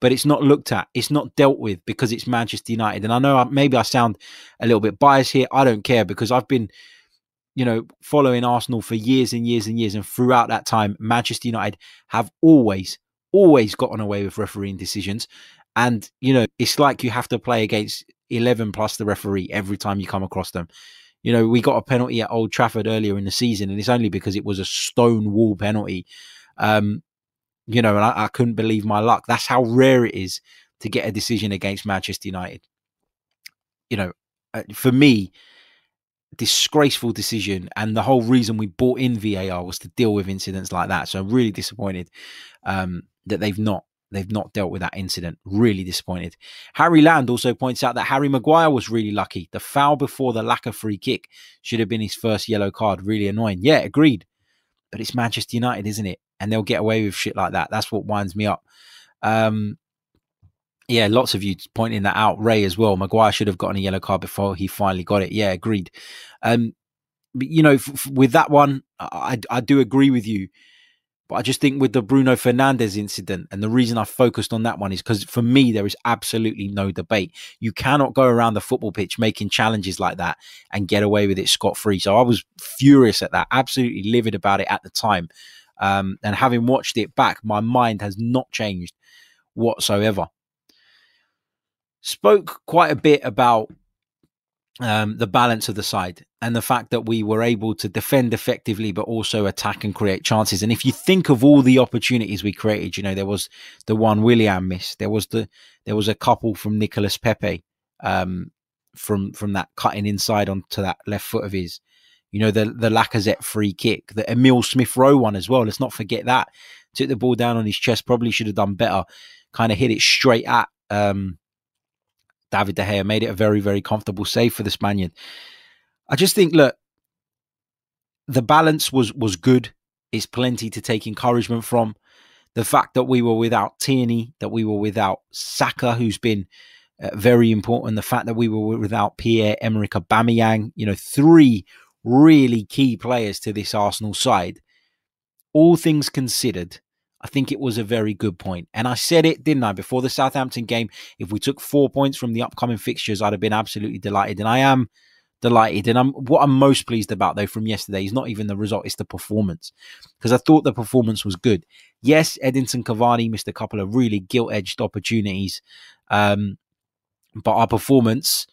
but it's not looked at. It's not dealt with because it's Manchester United. And I know maybe I sound a little bit biased here. I don't care because I've been, you know, following Arsenal for years and years and years. And throughout that time, Manchester United have always, always gotten away with refereeing decisions. And, you know, it's like you have to play against 11 plus the referee every time you come across them. You know, we got a penalty at Old Trafford earlier in the season, and it's only because it was a stone wall penalty. Um, you know, and I, I couldn't believe my luck. That's how rare it is to get a decision against Manchester United. You know, uh, for me, disgraceful decision, and the whole reason we bought in VAR was to deal with incidents like that. So I'm really disappointed um, that they've not they've not dealt with that incident. Really disappointed. Harry Land also points out that Harry Maguire was really lucky. The foul before the Laca free kick should have been his first yellow card. Really annoying. Yeah, agreed. But it's Manchester United, isn't it? and they'll get away with shit like that. That's what winds me up. Um, yeah, lots of you pointing that out. Ray as well. Maguire should have gotten a yellow card before he finally got it. Yeah, agreed. Um, but, you know, f- f- with that one, I, I do agree with you. But I just think with the Bruno Fernandes incident, and the reason I focused on that one is because for me, there is absolutely no debate. You cannot go around the football pitch making challenges like that and get away with it scot free. So I was furious at that, absolutely livid about it at the time. Um, and having watched it back, my mind has not changed whatsoever. Spoke quite a bit about um, the balance of the side and the fact that we were able to defend effectively, but also attack and create chances. And if you think of all the opportunities we created, you know there was the one Willian missed. There was the there was a couple from Nicolas Pepe um, from from that cutting inside onto that left foot of his. You know, the the Lacazette free kick, the Emile Smith Rowe one as well. Let's not forget that took the ball down on his chest. Probably should have done better. Kind of hit it straight at um, David De Gea. Made it a very, very comfortable save for the Spaniard. I just think, look, the balance was was good. It's plenty to take encouragement from. The fact that we were without Tierney, that we were without Saka, who's been uh, very important. The fact that we were without Pierre Emerick Aubameyang, you know, three really key players to this Arsenal side. All things considered, I think it was a very good point. And I said it, didn't I, before the Southampton game? If we took four points from the upcoming fixtures, I'd have been absolutely delighted. And I am delighted. And I'm what I'm most pleased about though from yesterday is not even the result, it's the performance. Because I thought the performance was good. Yes, Edinson Cavani missed a couple of really gilt-edged opportunities. Um, but our performance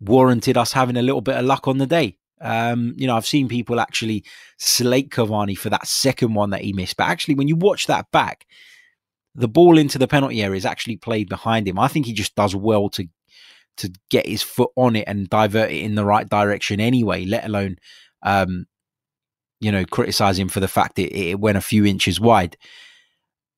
warranted us having a little bit of luck on the day. Um, you know, I've seen people actually slate Cavani for that second one that he missed. But actually, when you watch that back, the ball into the penalty area is actually played behind him. I think he just does well to to get his foot on it and divert it in the right direction anyway, let alone um, you know, criticize him for the fact that it went a few inches wide.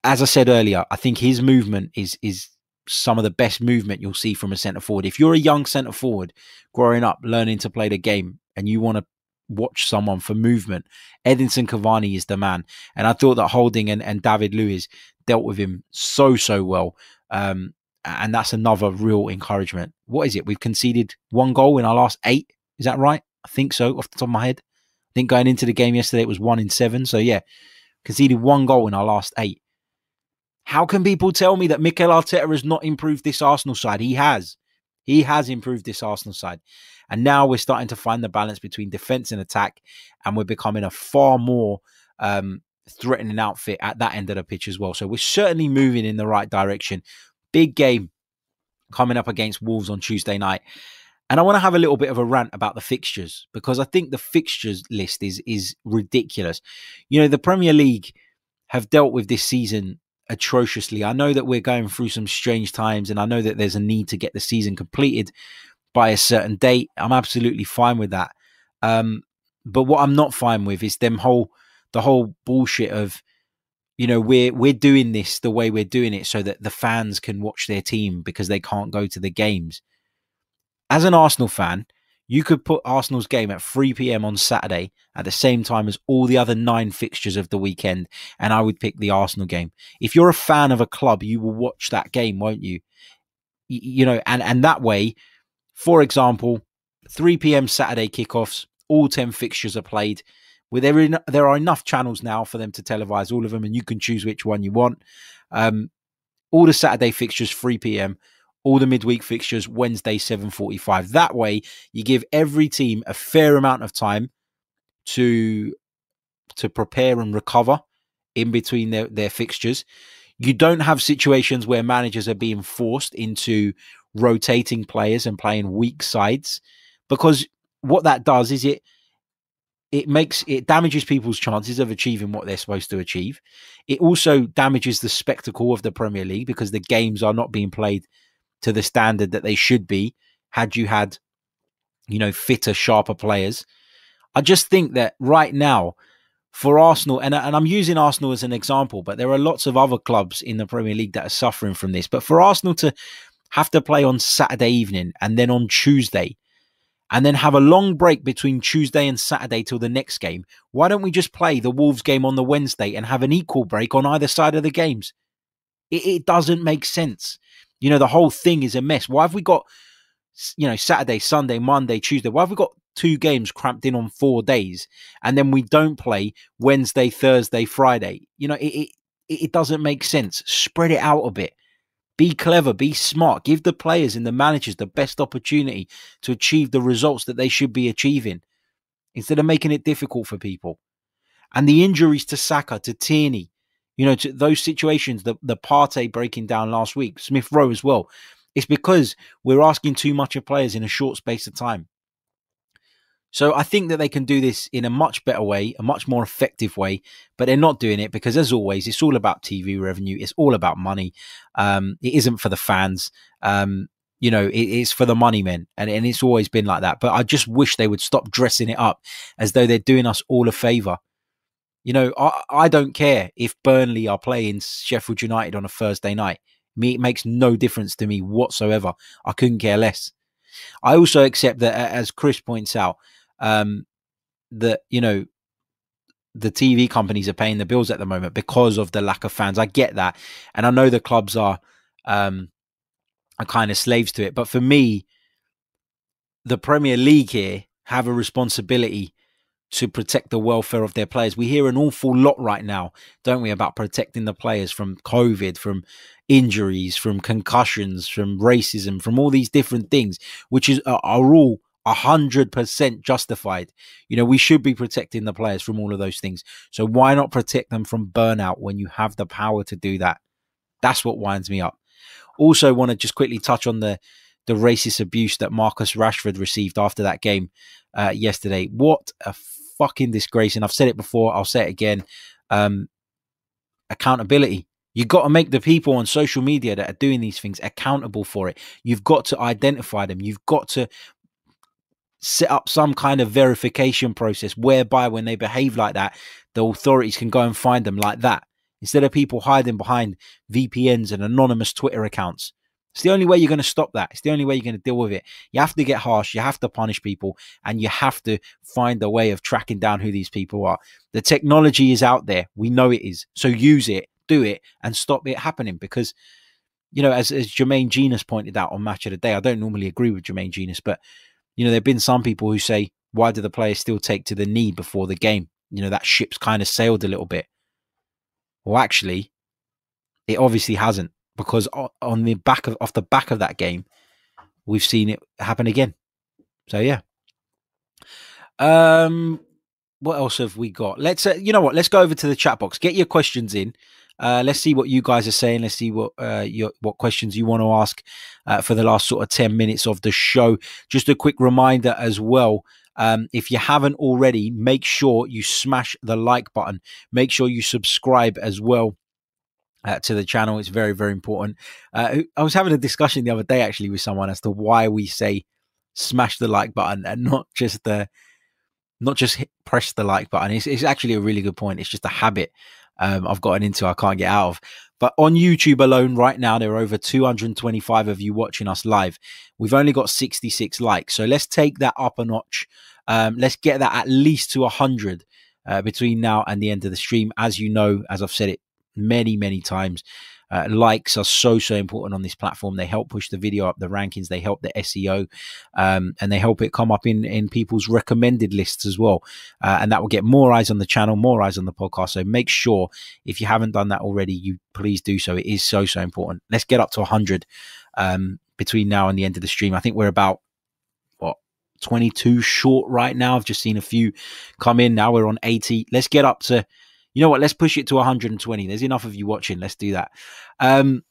As I said earlier, I think his movement is is some of the best movement you'll see from a centre forward. If you're a young centre forward growing up, learning to play the game, and you want to watch someone for movement, Edinson Cavani is the man. And I thought that Holding and, and David Luiz dealt with him so, so well. Um, and that's another real encouragement. What is it? We've conceded one goal in our last eight. Is that right? I think so, off the top of my head. I think going into the game yesterday, it was one in seven. So, yeah, conceded one goal in our last eight. How can people tell me that Mikel Arteta has not improved this Arsenal side? He has. He has improved this Arsenal side. And now we're starting to find the balance between defense and attack, and we're becoming a far more um, threatening outfit at that end of the pitch as well. So we're certainly moving in the right direction. Big game coming up against Wolves on Tuesday night. And I want to have a little bit of a rant about the fixtures because I think the fixtures list is is ridiculous. You know, the Premier League have dealt with this season atrociously. I know that we're going through some strange times and I know that there's a need to get the season completed by a certain date. I'm absolutely fine with that. Um, but what I'm not fine with is them whole the whole bullshit of you know we're we're doing this the way we're doing it so that the fans can watch their team because they can't go to the games. As an Arsenal fan, you could put Arsenal's game at 3 p.m. on Saturday at the same time as all the other nine fixtures of the weekend, and I would pick the Arsenal game. If you're a fan of a club, you will watch that game, won't you? You know, and and that way, for example, 3 p.m. Saturday kickoffs, all 10 fixtures are played. Where there, in, there are enough channels now for them to televise all of them, and you can choose which one you want. Um, all the Saturday fixtures, 3 p.m all the midweek fixtures Wednesday 7:45. That way, you give every team a fair amount of time to to prepare and recover in between their, their fixtures. You don't have situations where managers are being forced into rotating players and playing weak sides because what that does is it it makes it damages people's chances of achieving what they're supposed to achieve. It also damages the spectacle of the Premier League because the games are not being played to the standard that they should be had you had, you know, fitter, sharper players. I just think that right now, for Arsenal, and, and I'm using Arsenal as an example, but there are lots of other clubs in the Premier League that are suffering from this. But for Arsenal to have to play on Saturday evening and then on Tuesday, and then have a long break between Tuesday and Saturday till the next game, why don't we just play the Wolves game on the Wednesday and have an equal break on either side of the games? It, it doesn't make sense. You know, the whole thing is a mess. Why have we got, you know, Saturday, Sunday, Monday, Tuesday? Why have we got two games cramped in on four days and then we don't play Wednesday, Thursday, Friday? You know, it, it, it doesn't make sense. Spread it out a bit. Be clever, be smart, give the players and the managers the best opportunity to achieve the results that they should be achieving instead of making it difficult for people. And the injuries to Saka, to Tierney, you know, to those situations, the, the Partey breaking down last week, Smith Rowe as well. It's because we're asking too much of players in a short space of time. So I think that they can do this in a much better way, a much more effective way, but they're not doing it because, as always, it's all about TV revenue. It's all about money. Um, it isn't for the fans. Um, you know, it, it's for the money men, and, and it's always been like that. But I just wish they would stop dressing it up as though they're doing us all a favor You know, I, I don't care if Burnley are playing Sheffield United on a Thursday night. Me, it makes no difference to me whatsoever. I couldn't care less. I also accept that, as Chris points out, um, that you know the TV companies are paying the bills at the moment because of the lack of fans. I get that, and I know the clubs are um, are kind of slaves to it. But for me, the Premier League here have a responsibility to protect the welfare of their players. We hear an awful lot right now, don't we, about protecting the players from COVID, from injuries, from concussions, from racism, from all these different things, which is are all hundred percent justified. You know, we should be protecting the players from all of those things. So why not protect them from burnout when you have the power to do that? That's what winds me up. Also, want to just quickly touch on the the racist abuse that Marcus Rashford received after that game uh, yesterday. What a fucking disgrace! And I've said it before, I'll say it again. Um, accountability. You've got to make the people on social media that are doing these things accountable for it. You've got to identify them. You've got to set up some kind of verification process whereby when they behave like that, the authorities can go and find them like that instead of people hiding behind VPNs and anonymous Twitter accounts. It's the only way you're going to stop that. It's the only way you're going to deal with it. You have to get harsh. You have to punish people and you have to find a way of tracking down who these people are. The technology is out there. We know it is. So use it, do it, and stop it happening because, you know, as, as Jermaine Jenas pointed out on Match of the Day, I don't normally agree with Jermaine Jenas, but, you know, there have been some people who say, why do the players still take to the knee before the game? You know, that ship's kind of sailed a little bit. Well, actually, it obviously hasn't because on the back of off the back of that game, we've seen it happen again. So yeah. Um, what else have we got? Let's uh, you know what? Let's go over to the chat box. Get your questions in. Uh, let's see what you guys are saying. Let's see what uh, your what questions you want to ask uh, for the last sort of ten minutes of the show. Just a quick reminder as well. Um, if you haven't already, make sure you smash the like button. Make sure you subscribe as well. Uh, to the channel, it's very, very important. Uh, I was having a discussion the other day actually with someone as to why we say smash the like button and not just the not just hit, press the like button. It's, it's actually a really good point. It's just a habit um, I've gotten into, I can't get out of. But on YouTube alone, right now, there are over 225 of you watching us live. We've only got 66 likes. So let's take that up a notch. Um, let's get that at least to 100 uh, between now and the end of the stream. As you know, as I've said it many, many times, uh, likes are so so important on this platform. They help push the video up the rankings. They help the SEO, um, and they help it come up in in people's recommended lists as well. Uh, and that will get more eyes on the channel, more eyes on the podcast. So make sure if you haven't done that already, you please do so. It is so so important. Let's get up to 100 um, between now and the end of the stream. I think we're about what 22 short right now. I've just seen a few come in. Now we're on 80. Let's get up to you know what? Let's push it to 120. There's enough of you watching. Let's do that. Um,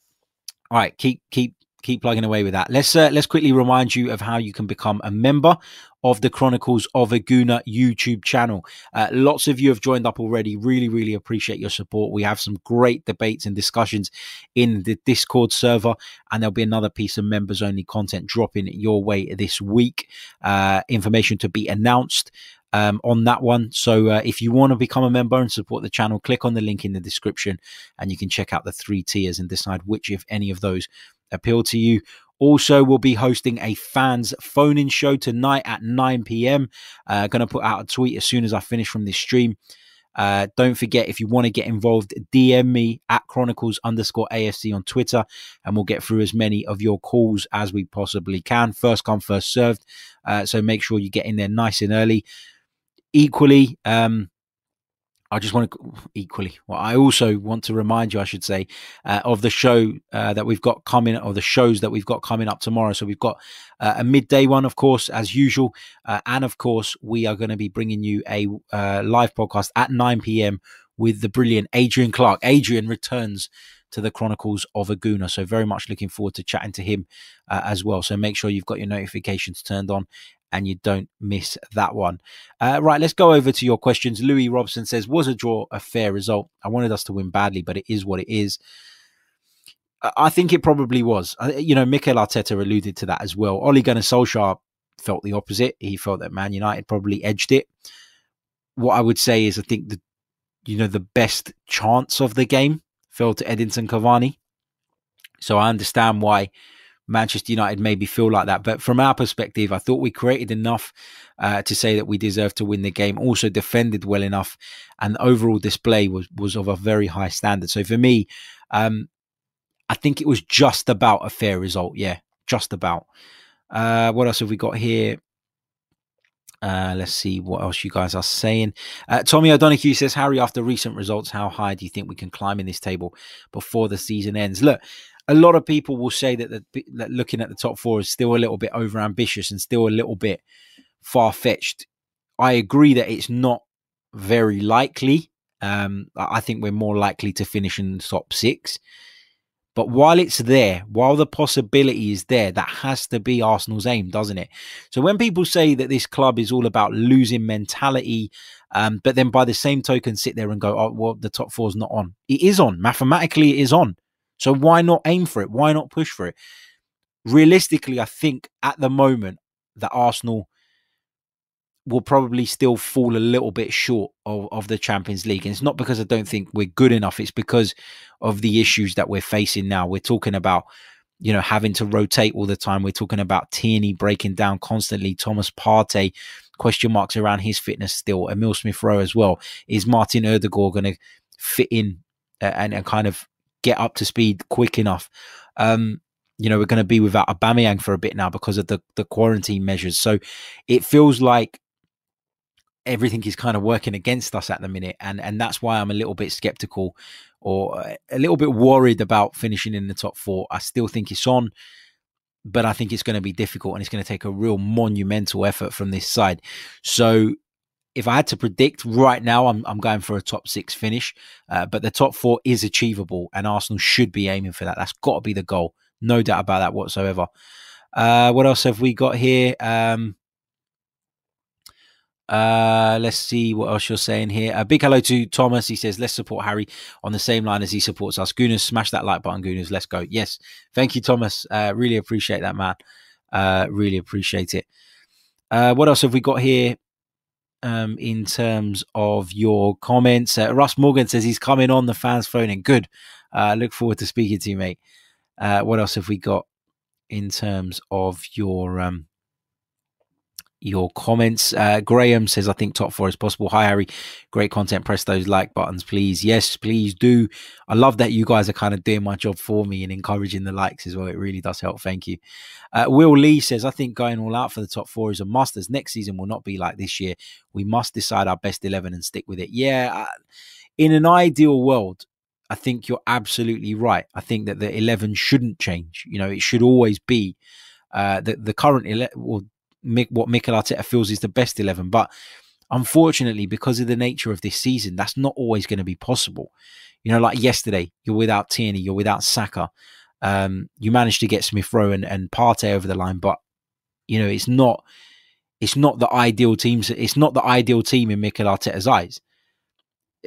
all right, keep keep keep plugging away with that. Let's uh, let's quickly remind you of how you can become a member of the Chronicles of a Gooner YouTube channel. Uh, lots of you have joined up already. Really, really appreciate your support. We have some great debates and discussions in the Discord server, and there'll be another piece of members only content dropping your way this week. Uh, information to be announced um, on that one. So uh, if you want to become a member and support the channel, click on the link in the description and you can check out the three tiers and decide which, if any of those, appeal to you. Also, we'll be hosting a fans phone in show tonight at 9 p.m. Uh, going to put out a tweet as soon as I finish from this stream. Uh, don't forget if you want to get involved, DM me at Chronicles underscore AFC on Twitter, and we'll get through as many of your calls as we possibly can. First come, first served. Uh, so make sure you get in there nice and early equally, um, I just want to equally. Well, I also want to remind you, I should say, uh, of the show uh, that we've got coming, or the shows that we've got coming up tomorrow. So we've got uh, a midday one, of course, as usual, uh, and of course, we are going to be bringing you a uh, live podcast at 9 p.m. with the brilliant Adrian Clark. Adrian returns to the Chronicles of a Gooner. So very much looking forward to chatting to him uh, as well. So make sure you've got your notifications turned on and you don't miss that one. Uh, right, let's go over to your questions. Louis Robson says, Was a draw a fair result? I wanted us to win badly, but it is what it is. I think it probably was. You know, Mikel Arteta alluded to that as well. Ole Gunnar Solskjaer felt the opposite. He felt that Man United probably edged it. What I would say is, I think the you know, the best chance of the game fell to Edinson Cavani. So I understand why Manchester United maybe feel like that. But from our perspective, I thought we created enough uh, to say that we deserved to win the game. Also defended well enough, and the overall display was was of a very high standard. So for me, um, I think it was just about a fair result. Yeah, just about. Uh, what else have we got here? Uh, let's see what else you guys are saying. Uh, Tommy O'Donoghue says, Harry, after recent results, how high do you think we can climb in this table before the season ends? Look, a lot of people will say that, the, that looking at the top four is still a little bit over ambitious and still a little bit far fetched. I agree that it's not very likely. Um, I think we're more likely to finish in the top six. But while it's there, while the possibility is there, that has to be Arsenal's aim, doesn't it? So when people say that this club is all about losing mentality, um, but then by the same token sit there and go, oh, well, the top four is not on. It is on. Mathematically, it is on. So why not aim for it? Why not push for it? Realistically, I think at the moment that Arsenal will probably still fall a little bit short of, of the Champions League. And it's not because I don't think we're good enough, it's because of the issues that we're facing now. We're talking about, you know, having to rotate all the time. We're talking about Tierney breaking down constantly, Thomas Partey, question marks around his fitness still, Emile Smith Rowe as well. Is Martin Ødegaard going to fit in and, and kind of get up to speed quick enough? Um, you know, we're going to be without Aubameyang for a bit now because of the, the quarantine measures. So it feels like everything is kind of working against us at the minute, and and that's why I'm a little bit skeptical or a little bit worried about finishing in the top four. I still think it's on, but I think it's going to be difficult, and it's going to take a real monumental effort from this side. So. If I had to predict right now, I'm, I'm going for a top six finish, uh, but the top four is achievable, and Arsenal should be aiming for that. That's got to be the goal, no doubt about that whatsoever. Uh, what else have we got here? Um, uh, let's see what else you're saying here. A big hello to Thomas. He says, let's support Harry on the same line as he supports us. Gooners, smash that like button, Gooners. Let's go. Yes. Thank you, Thomas. Uh, really appreciate that, man. Uh, really appreciate it. Uh, what else have we got here um, in terms of your comments? Uh, Russ Morgan says he's coming on the fans phoning. Good. Uh, look forward to speaking to you, mate. Uh, what else have we got in terms of your um, your comments. Uh, Graham says, I think top four is possible. Hi, Harry. Great content. Press those like buttons, please. Yes, please do. I love that you guys are kind of doing my job for me and encouraging the likes as well. It really does help. Thank you. Uh, Will Lee says, I think going all out for the top four is a must, as next season will not be like this year. We must decide our best 11 and stick with it. Yeah, uh, in an ideal world, I think you're absolutely right. I think that the 11 shouldn't change. You know, it should always be uh, the, the current 11, well, what Mikel Arteta feels is the best 11. But unfortunately, because of the nature of this season, that's not always going to be possible. You know, like yesterday, you're without Tierney, you're without Saka. Um, you managed to get Smith Rowe and, and Partey over the line, but you know, it's not it's not the ideal team. It's not the ideal team in Mikel Arteta's eyes.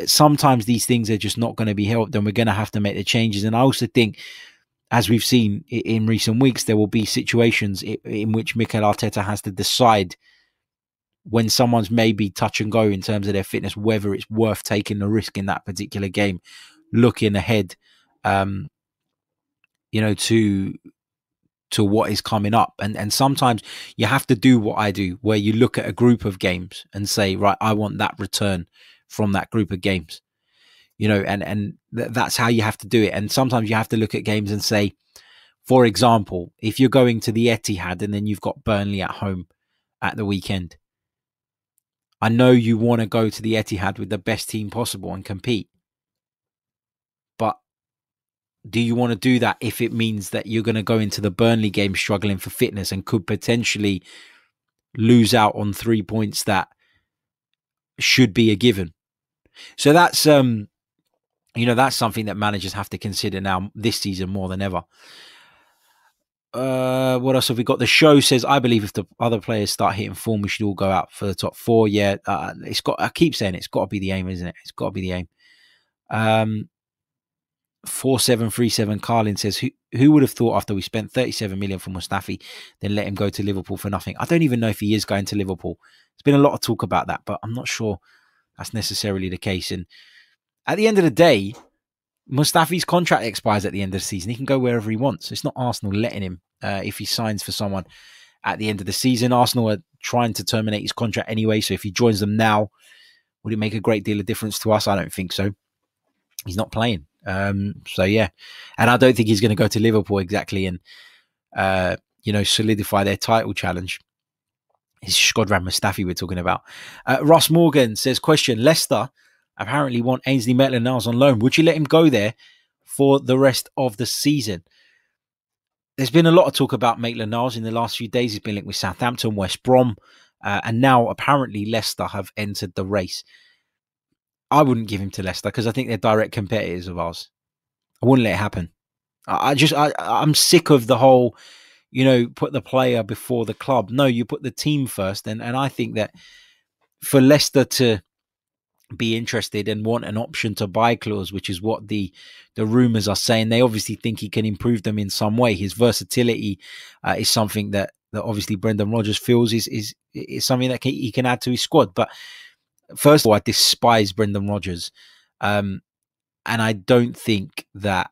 Sometimes these things are just not going to be helped, and we're going to have to make the changes. And I also think as we've seen in recent weeks, there will be situations in which Mikel Arteta has to decide when someone's maybe touch and go in terms of their fitness, whether it's worth taking the risk in that particular game, looking ahead, um, you know, to to what is coming up. And and sometimes you have to do what I do, where you look at a group of games and say, right, I want that return from that group of games you know, and and th- that's how you have to do it. And sometimes you have to look at games and say, for example, if you're going to the Etihad and then you've got Burnley at home at the weekend, I know you want to go to the Etihad with the best team possible and compete. But do you want to do that if it means that you're going to go into the Burnley game struggling for fitness and could potentially lose out on three points that should be a given? So that's um you know that's something that managers have to consider now this season more than ever. Uh, what else have we got? The show says, I believe if the other players start hitting form, we should all go out for the top four. Yeah, uh, it's got. I keep saying it, it's got to be the aim, isn't it? It's got to be the aim. Um, four seven three seven. Carlin says, who who would have thought after we spent thirty seven million for Mustafi, then let him go to Liverpool for nothing? I don't even know if he is going to Liverpool. There's been a lot of talk about that, but I'm not sure that's necessarily the case. And at the end of the day, Mustafi's contract expires at the end of the season. He can go wherever he wants. It's not Arsenal letting him uh, if he signs for someone at the end of the season. Arsenal are trying to terminate his contract anyway. So if he joins them now, would it make a great deal of difference to us? I don't think so. He's not playing. Um, so yeah, and I don't think he's going to go to Liverpool exactly and uh, you know solidify their title challenge. It's Shkodran Mustafi we're talking about. Uh, Ross Morgan says, question, Leicester apparently want Ainsley Maitland-Niles on loan. Would you let him go there for the rest of the season? There's been a lot of talk about Maitland-Niles in the last few days. He's been linked with Southampton, West Brom, uh, and now apparently Leicester have entered the race. I wouldn't give him to Leicester because I think they're direct competitors of ours. I wouldn't let it happen. I, I just I, I'm sick of the whole you know, put the player before the club. No, you put the team first. And and I think that for Leicester to be interested and want an option to buy clause, which is what the the rumors are saying, they obviously think he can improve them in some way. His versatility uh, is something that that obviously Brendan Rodgers feels is is is something that he can add to his squad. But first of all, I despise Brendan Rodgers, um, and I don't think that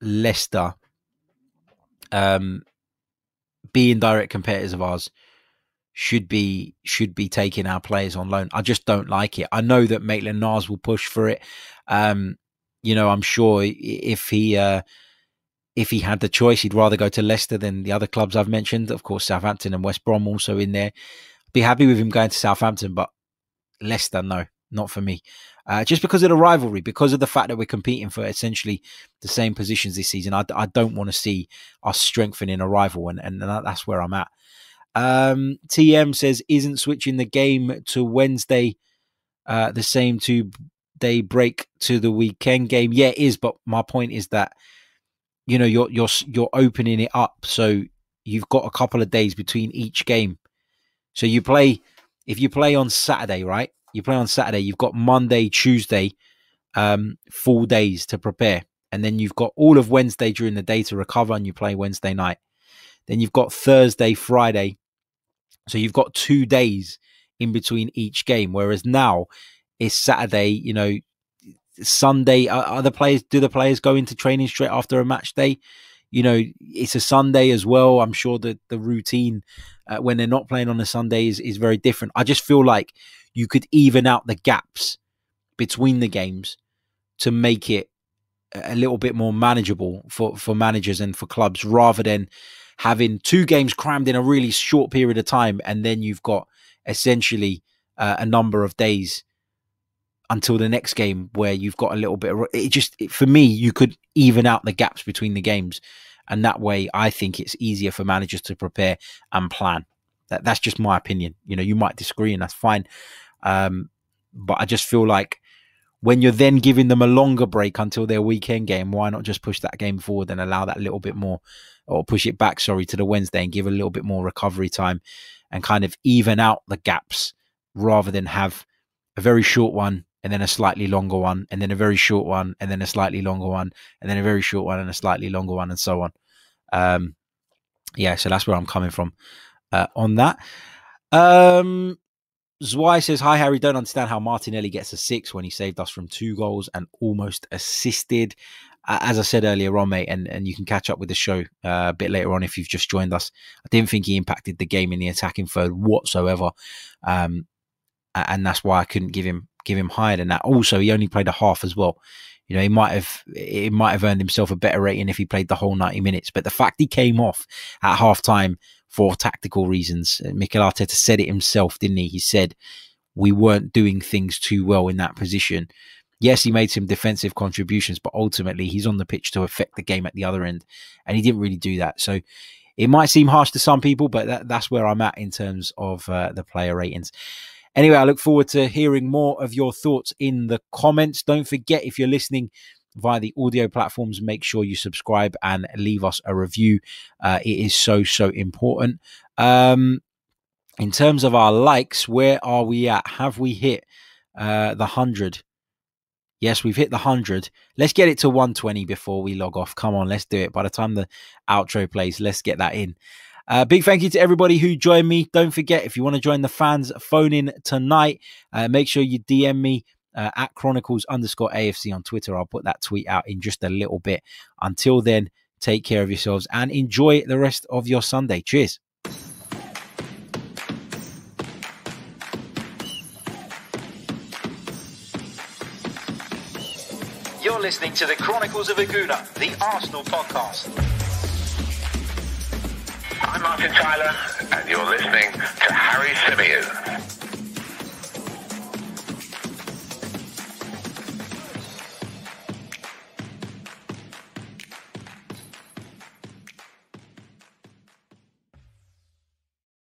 Leicester um, being direct competitors of ours should be should be taking our players on loan. I just don't like it. I know that Maitland Niles will push for it. Um, you know, I'm sure if he uh, if he had the choice, he'd rather go to Leicester than the other clubs I've mentioned. Of course, Southampton and West Brom also in there. Be happy with him going to Southampton, but Leicester, no, not for me. Uh, just because of the rivalry, because of the fact that we're competing for essentially the same positions this season, I, I don't want to see us strengthening a rival, and, and that's where I'm at. Um, TM says, isn't switching the game to Wednesday uh, the same two day break to the weekend game? Yeah, it is, but my point is that you know you're you're you're opening it up, so you've got a couple of days between each game. So you play if you play on Saturday, right? you play on Saturday, you've got Monday, Tuesday, um, full days to prepare. And then you've got all of Wednesday during the day to recover and you play Wednesday night. Then you've got Thursday, Friday. So you've got two days in between each game. Whereas now it's Saturday, you know, Sunday. Are, are the players, do the players go into training straight after a match day? you know, it's a Sunday as well. I'm sure that the routine uh, when they're not playing on a Sunday is, is very different. I just feel like you could even out the gaps between the games to make it a little bit more manageable for, for managers and for clubs rather than having two games crammed in a really short period of time and then you've got essentially uh, a number of days until the next game where you've got a little bit of it just for me you could even out the gaps between the games. And that way i think it's easier for managers to prepare and plan. That, that's just my opinion. You know you might disagree and that's fine. Um, but i just feel like when you're then giving them a longer break until their weekend game why not just push that game forward and allow that little bit more or push it back sorry to the wednesday and give a little bit more recovery time and kind of even out the gaps rather than have a very short one and then a slightly longer one, and then a very short one, and then a slightly longer one, and then a very short one, and a slightly longer one, and so on. Um, yeah, so that's where I'm coming from uh, on that. Um, Zwei says, Hi, Harry. Don't understand how Martinelli gets a six when he saved us from two goals and almost assisted. Uh, as I said earlier on, mate, and, and you can catch up with the show uh, a bit later on if you've just joined us. I didn't think he impacted the game in the attacking third whatsoever. Um, and that's why I couldn't give him give him higher than that. Also, he only played a half as well. You know, he might have it might have earned himself a better rating if he played the whole 90 minutes. But the fact he came off at half time for tactical reasons, uh, Mikel Arteta said it himself, didn't he? He said we weren't doing things too well in that position. Yes, he made some defensive contributions, but ultimately he's on the pitch to affect the game at the other end, and he didn't really do that. So it might seem harsh to some people, but that, that's where I'm at in terms of uh, the player ratings. Anyway, I look forward to hearing more of your thoughts in the comments. Don't forget, if you're listening via the audio platforms, make sure you subscribe and leave us a review. Uh, it is so, so important. Um, in terms of our likes, where are we at? Have we hit uh, the 100? Yes, we've hit the 100. Let's get it to 120 before we log off. Come on, let's do it. By the time the outro plays, let's get that in. Uh, big thank you to everybody who joined me. Don't forget, if you want to join the fans phone in tonight, uh, make sure you DM me uh, at Chronicles underscore AFC on Twitter. I'll put that tweet out in just a little bit. Until then, take care of yourselves and enjoy the rest of your Sunday. Cheers. You're listening to the Chronicles of a Gooner, the Arsenal podcast. I'm Martin Tyler, and you're listening to Harry Symeou.